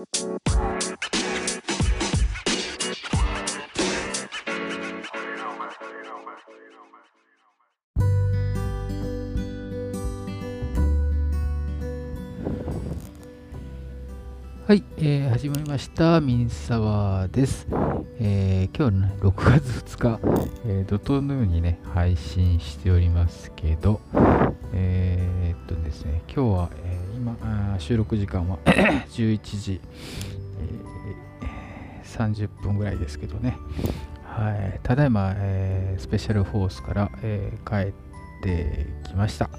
はい、えー、始まりました。ミンサワーです。えー、今日の、ね、6月2日、えー、怒涛のようにね、配信しておりますけど、えー、っとですね、今日は、えー、今、収録時間は 11時、えー、30分ぐらいですけどね、はい、ただいま、えー、スペシャルフォースから、えー、帰ってきました。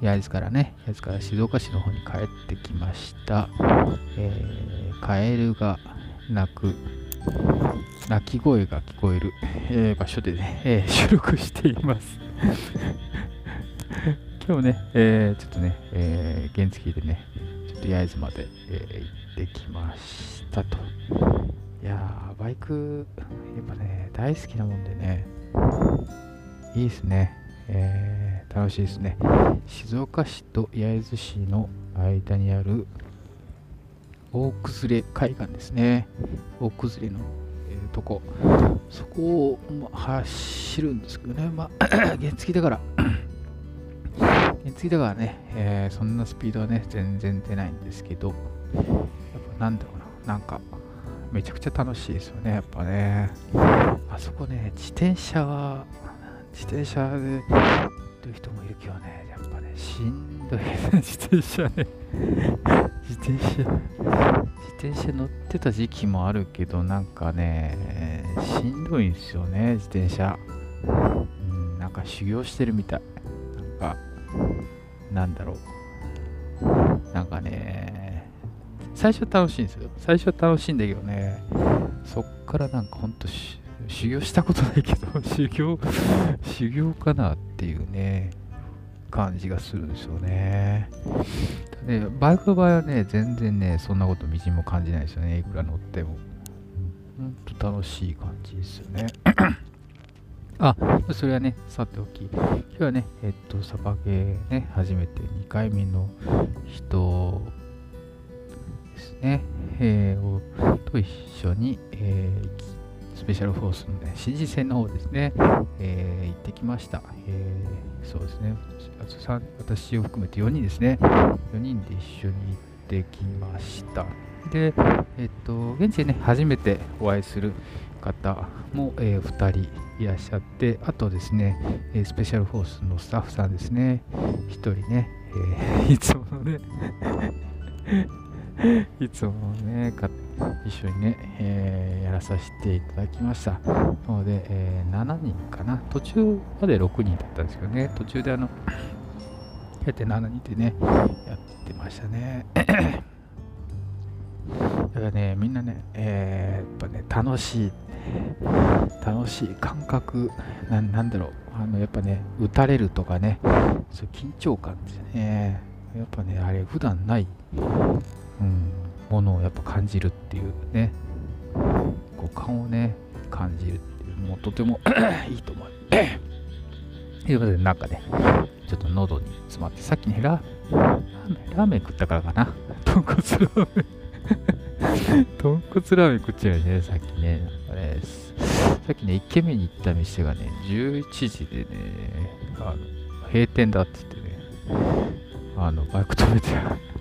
焼津からね、焼津から静岡市の方に帰ってきました。えー、カエルが鳴く、鳴き声が聞こえる、え、場所でね、え、収録しています。今日ね、えー、ちょっとね、えー、原付でね、ちょっと焼津まで、えー、行ってきましたと。いやー、バイク、やっぱね、大好きなもんでね、いいですね。えー、楽しいですね。静岡市と焼津市の間にある大崩れ海岸ですね。大崩れの、えー、とこ。そこを、ま走るんですけどね。まあ、原付だから。原付だからね、えー、そんなスピードはね、全然出ないんですけど、やっぱなんだろうな、なんか、めちゃくちゃ楽しいですよね、やっぱね。あそこね、自転車は、自転車でる人もいるけどね、やっぱね、しんどい自転車ね自転車、自転車乗ってた時期もあるけど、なんかね、しんどいんですよね、自転車。うん、なんか修行してるみたい。なんか、なんだろう。なんかね、最初楽しいんですよ。最初楽しいんだけどね、そっからなんかほんと、修行したことないけど、修行、修行かなっていうね、感じがするんですよね。で、バイクの場合はね、全然ね、そんなことみじんも感じないですよね、いくら乗っても。ほんと楽しい感じですよね。あ、それはね、さておき、今日はね、えっと、サバゲーね、初めて2回目の人ですね、えー、と一緒に、えー、スペシャルフォースの、ね、新人戦の方ですね、えー、行ってきました。えー、そうですね。私を含めて4人ですね、4人で一緒に行ってきました。で、えっと、現地でね、初めてお会いする方も、えー、2人いらっしゃって、あとですね、えスペシャルフォースのスタッフさんですね、1人ね、えー、いつものね いつもね、一緒にね、えー、やらさせていただきました。なので、えー、7人かな。途中まで6人だったんですけどね、途中であの、やって7人でね、やってましたね。だからね、みんなね、えー、やっぱね、楽しい、楽しい感覚な、んだろう、あの、やっぱね、打たれるとかね、そう緊張感ですね。やっぱね、あれ、普段ない、うん、ものをやっぱ感じるっていうね五感をね感じるっていうもうとても いいと思う。と いうことでなんかねちょっと喉に詰まってさっきねラーメンラーメン食ったからかな。豚骨ラーメン。豚骨ラーメン食っちゃうよね、さっきね。あれですさっきね、1軒目に行った店がね、11時でね、あの閉店だって言ってね、あの、バイク止めて、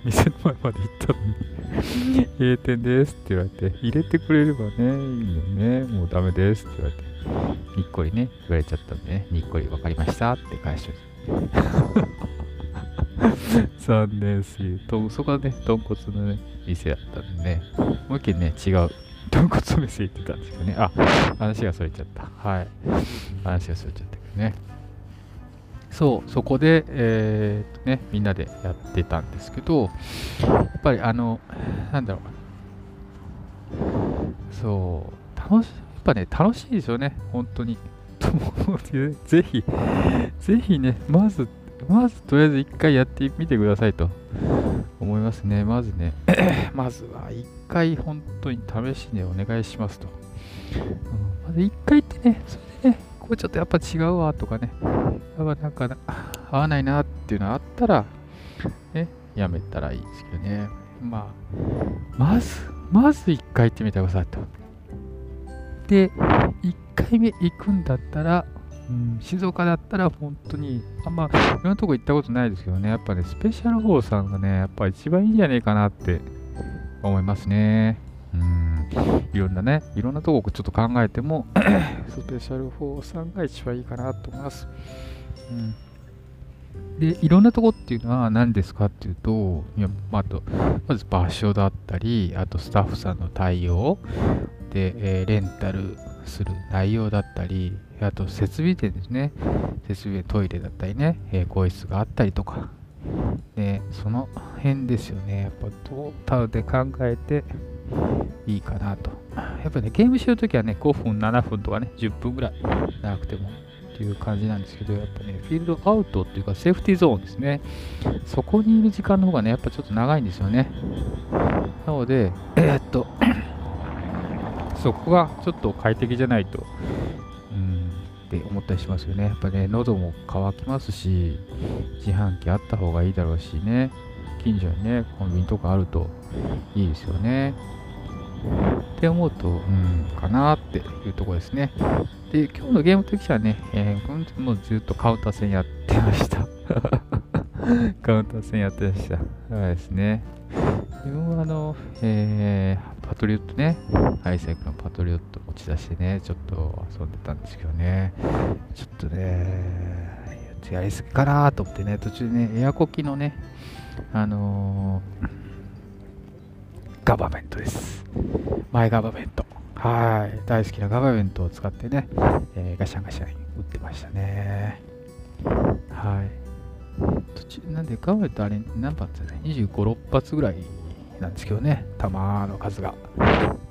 店の前まで行ったのに、閉店ですって言われて、入れてくれればね、いいのね、もうダメですって言われて、にっこりね、言われちゃったんでね、にっこり分かりましたって返しちゃった。3年すぎそこはね豚骨のね店だったんでね。もう一軒ね違う。豚骨の店行ってたんですけどね。あ話がそれちゃった。はい。話がそれちゃったけどね。そうそこで、えー、っとね、みんなでやってたんですけどやっぱりあのなんだろう。そう楽しやっぱね楽しいですよね。本当に。ぜひぜひねまずまずとりあえず一回やってみてくださいと思いますね。まずね、まずは一回本当に試しにお願いしますと。うん、まず一回ってね、それでね、これちょっとやっぱ違うわとかね、やっぱなんか合わないなっていうのあったら、ね、やめたらいいですけどね。まあ、まず、まず1回行ってみてくださいと。で、1回目行くんだったら、うん、静岡だったら本当に、あんま、いろんなとこ行ったことないですけどね、やっぱね、スペシャル4さんがね、やっぱ一番いいんじゃねえかなって思いますね。うん、いろんなね、いろんなとこちょっと考えても、スペシャル4さんが一番いいかなと思います。うんで、いろんなとこっていうのは何ですかっていうと、いやまあと、まず場所だったり、あとスタッフさんの対応、で、えー、レンタルする内容だったり、あと設備点ですね。設備トイレだったりね、えー、更衣室があったりとか。で、その辺ですよね。やっぱトータルで考えていいかなと。やっぱね、ゲームしてるときはね、5分、7分とかね、10分ぐらい長くてもっていう感じなんですけど、やっぱね、フィールドアウトっていうか、セーフティーゾーンですね。そこにいる時間の方がね、やっぱちょっと長いんですよね。なので、えー、っと、そこがちょっと快適じゃないと、って思ったりしますよね。やっぱね、喉も渇きますし、自販機あった方がいいだろうしね、近所にね、コンビニとかあるといいですよね。って思うと、うん、かなっていうとこですね。で、今日のゲーム的にはね、えー、もうずっとカウンター戦やってました。カウンター戦やってました。そうですね。自分はあの、えー、パトリオットね、ハイサイクルのパトリオット持ち出してね、ちょっと遊んでたんですけどね、ちょっとね、やりすぎかなと思ってね、途中ね、エアコキのね、あのー、ガバメントです。マイガバメント。はい。大好きなガバメントを使ってね、えー、ガシャンガシャン打ってましたね。はい。途中、なんでガバメントあれ何発だね ?25、6発ぐらいなんですけどね、弾の数が。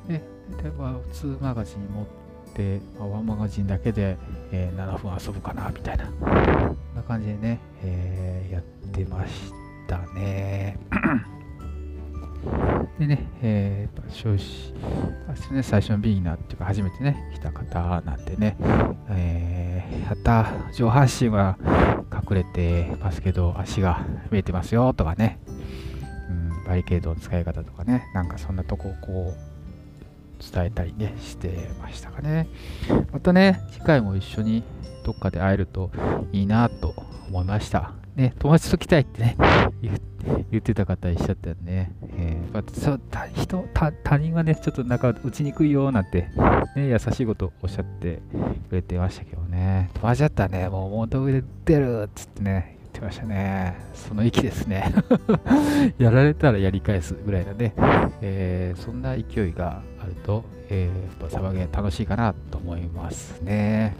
で、例えば2マガジン持って、まあ、1マガジンだけで、えー、7分遊ぶかな、みたいな。こんな感じでね、えー、やってましたね。でね、えー、少子、ね、最初のビギナーっていうか初めてね、来た方なんでね、えー、やった、上半身は隠れてますけど、足が見えてますよとかね、バリケードの使い方とかね、なんかそんなとこをこう、伝えたりね、してましたかね。またね、次回も一緒にどっかで会えるといいなと思いました。ね、友達と来たいってね、言言ってた方いらっしゃったよね。えー、そう他人他他人はね、ちょっと仲打ちにくいよなんて、ね、優しいことおっしゃってくれてましたけどね、友達だったらね、もう元上で出るっつってね、ましたね。その息ですね。やられたらやり返すぐらいなのね、えー、そんな勢いがあると、えー、やっぱサバゲー楽しいかなと思いますね。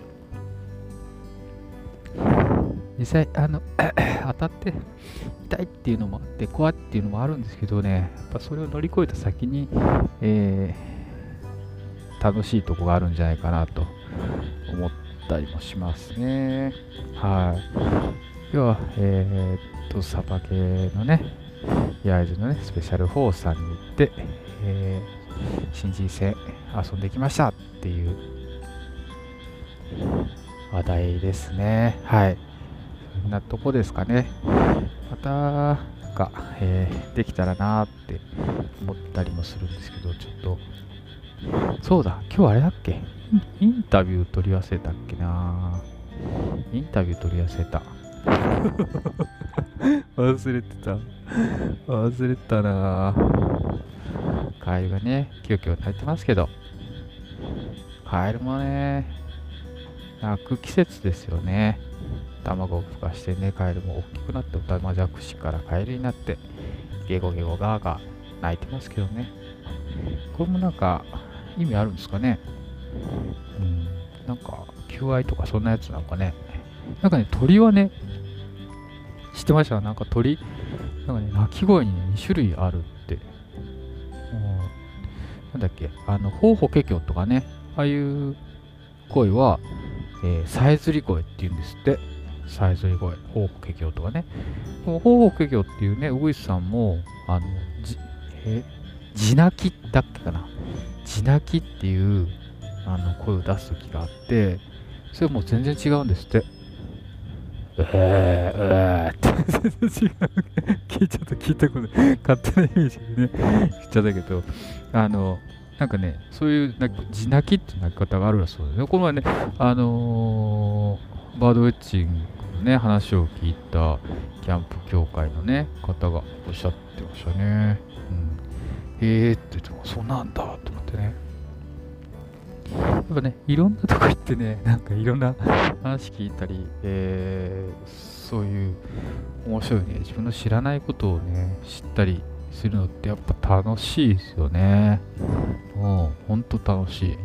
実際あの 当たって痛いっていうのもあって怖いっていうのもあるんですけどねやっぱそれを乗り越えた先に、えー、楽しいとこがあるんじゃないかなと思ったりもしますねはい要はえー、っとサバ系のね焼津のねスペシャル4さんに行って、えー、新人戦遊んできましたっていう話題ですね。はい。そんなとこですかね。また、なんか、えー、できたらなーって思ったりもするんですけど、ちょっと、そうだ、今日あれだっけ？インタビュー取り忘れたっけなインタビュー取り忘れた。忘れてた。忘れたなカエルがね、キヨキヨ鳴いてますけど、カエルもね、泣く季節ですよね。卵を孵化してね、カエルも大きくなって、オタマジャクシからカエルになって、ゲゴゲゴガーガー泣いてますけどね。これもなんか意味あるんですかね。うん、なんか求愛とかそんなやつなんかね。なんかね、鳥はね、知ってました？なんか鳥、なんかね、鳴き声にね、2種類あるって。なんだっけ、あの、ホウホケキョとかね、ああいう声は、えー、さえずり声っていうんですって。さえずり声、ホウホケキョとかね。ホウホケキョっていうね、ウグイスさんも、あの、じ、え、地泣きだっけかな？地泣きっていう、あの、声を出す時があって、それもう全然違うんですって。うえー、えーって全然違う。聞いちゃった、聞いたこと勝手なイメージでね、言っちゃったけど、あの、なんかね、そういうなんか地泣きって泣き方があるらそうですね。この前ね、あのー、バードウェッチングのね、話を聞いたキャンプ協会のね、方がおっしゃってましたね。うん、えーって言っても、そうなんだと思ってね。やっぱね、いろんなとこ行ってね、なんかいろんな話聞いたり、えー、そういう面白いね、自分の知らないことをね、知ったりするのってやっぱ楽しいですよね。もう、ほんと楽しい。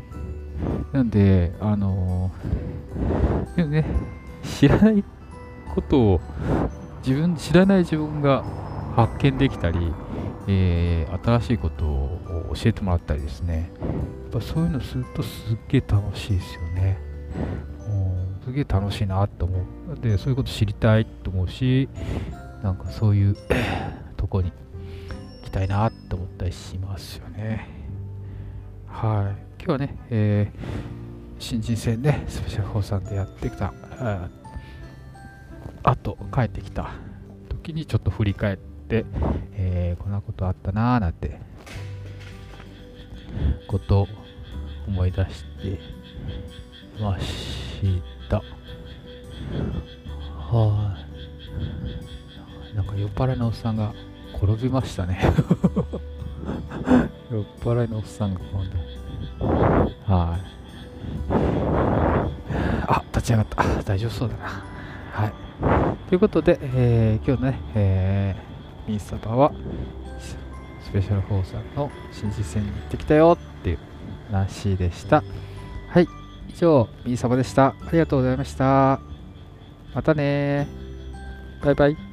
なんで、あのー、でもね、知らないことを、自分、知らない自分が発見できたり、えー、新しいことを教えてもらったりですね。やっぱそういうのするとすっげえ楽しいですよね。すげえ楽しいなと思う。で、そういうこと知りたいと思うし、なんかそういう とこに行きたいなと思ったりしますよね。はい。今日はね、えー、新人戦で、スペシャル4さんでやってきた、ああと帰ってきた時にちょっと振り返って、えー、こんなことあったなーなんてことを思い出してました。はい。なんか酔っ払いのおっさんが転びましたね。酔っ払いのおっさんが転んで。はい。あ立ち上がった。大丈夫そうだな。はい。ということで、えー、今日のね、えー、ミンサバはスペシャル4さんの新実戦に行ってきたよ。っていう話でした。はい、以上、みーさまでした。ありがとうございました。またねバイバイ。